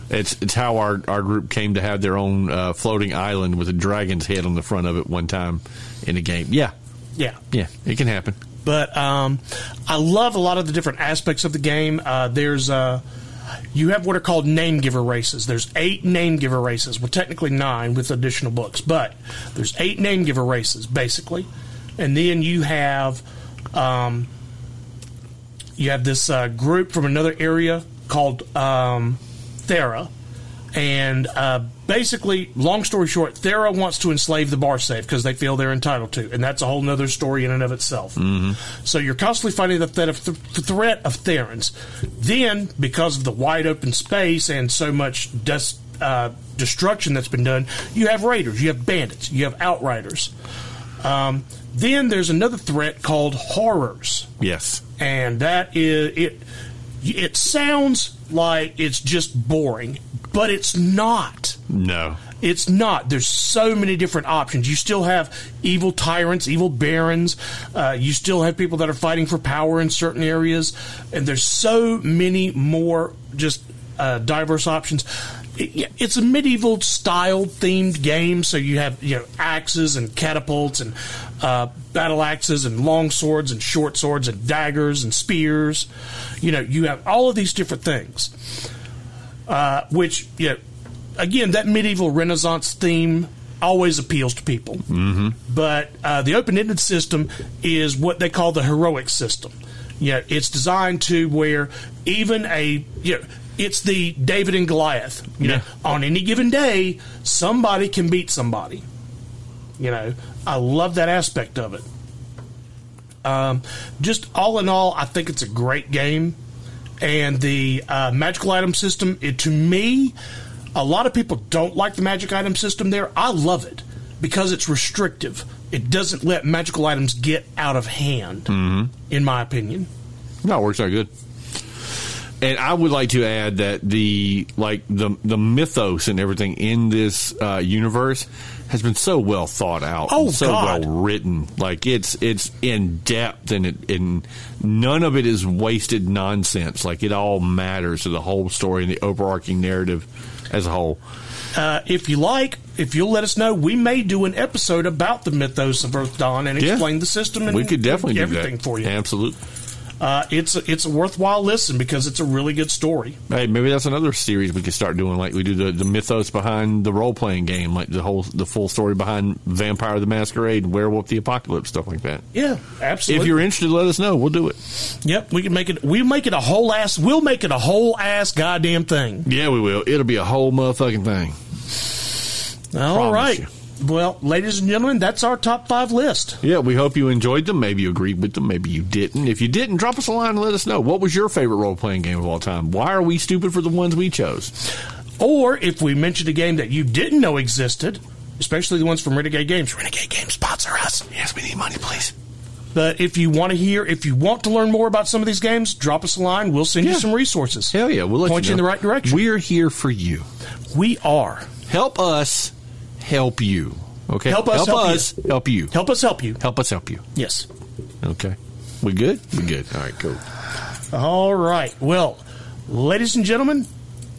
It's it's how our, our group came to have their own uh, floating island with a dragon's head on the front of it one time in a game. Yeah, Yeah. yeah, it can happen. But um, I love a lot of the different aspects of the game. Uh, there's uh, you have what are called name giver races. There's eight name giver races. Well, technically nine with additional books, but there's eight name giver races basically, and then you have um, you have this uh, group from another area called um, Thera. And uh, basically, long story short, Thera wants to enslave the Barsaive because they feel they're entitled to, and that's a whole other story in and of itself. So you're constantly fighting the threat of, th- threat of Therans. Then, because of the wide open space and so much des- uh, destruction that's been done, you have raiders, you have bandits, you have outriders. Um, then there's another threat called horrors Yes. and that is it it sounds like it's just boring but it's not. No. it's not. There's so many different options. You still have evil tyrants evil barons. Uh, you still have people that are fighting for power in certain areas. And there's so many more just uh, diverse options it's a medieval style themed game, so you have you know axes and catapults and uh, battle axes and long swords and short swords and daggers and spears. You know, you have all of these different things uh, which you know, again that medieval Renaissance theme always appeals to people. Mm-hmm. But uh, the open-ended system is what they call the heroic system. Yeah, it's designed to where even a you know it's the David and Goliath. You know, on any given day, somebody can beat somebody. You know, I love that aspect of it. Um, just all in all, I think it's a great game, and the uh, magical item system. It to me, a lot of people don't like the magic item system there. I love it because it's restrictive. It doesn't let magical items get out of hand, in my opinion. No, it works out good. And I would like to add that the like the the mythos and everything in this uh, universe has been so well thought out, Oh, so God. well written. Like it's it's in depth and it and none of it is wasted nonsense. Like it all matters to the whole story and the overarching narrative as a whole. Uh, if you like, if you'll let us know, we may do an episode about the mythos of Earthdawn and Yeah. explain the system and we could definitely do everything that for you. Absolutely. Uh, it's a, it's a worthwhile listen because it's a really good story. Hey, maybe that's another series we could start doing. Like we do the, the mythos behind the role playing game, like the whole the full story behind Vampire the Masquerade, Werewolf the Apocalypse, stuff like that. Yeah, absolutely. If you're interested, let us know. We'll do it. yep, we can make it. We make it a whole ass. We'll make it a whole ass goddamn thing. Yeah, we will. It'll be a whole motherfucking thing. All Promise right. you. Well, ladies and gentlemen, that's our top five list. Yeah, we hope you enjoyed them. Maybe you agreed with them. Maybe you didn't. If you didn't, drop us a line and let us know. What was your favorite role playing game of all time? Why are we stupid for the ones we chose? Or if we mentioned a game that you didn't know existed, especially the ones from Renegade Games. Renegade Games sponsor us. Yes, we need money, please. But if you want to hear, if you want to learn more about some of these games, drop us a line. We'll send you some resources. Hell yeah, we'll let point you, you in the right direction. We're here for you. We are. Help us help you. Okay? Help us help you. us help you. Help us help you. Help us help you. Yes. Okay. We good? We good. All right, cool. All right. Well, ladies and gentlemen,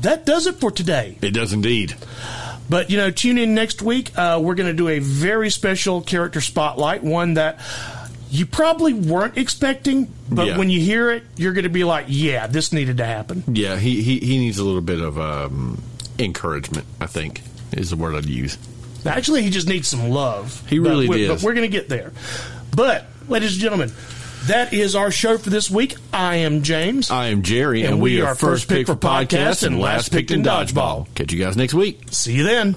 that does it for today. It does indeed. But you know, tune in next week. Uh, we're going to do a very special character spotlight, one that you probably weren't expecting, but Yeah. when you hear it, you're going to be like, "Yeah, this needed to happen." Yeah, he, he, he needs a little bit of um, encouragement, I think, is the word I'd use. Actually, he just needs some love. He really but. But we're going to get there. But, ladies and gentlemen, that is our show for this week. I am James. I am Jerry, and, and we, we, are, first, first pick, pick, for podcast and last picked in dodgeball. Catch you guys next week. See you then.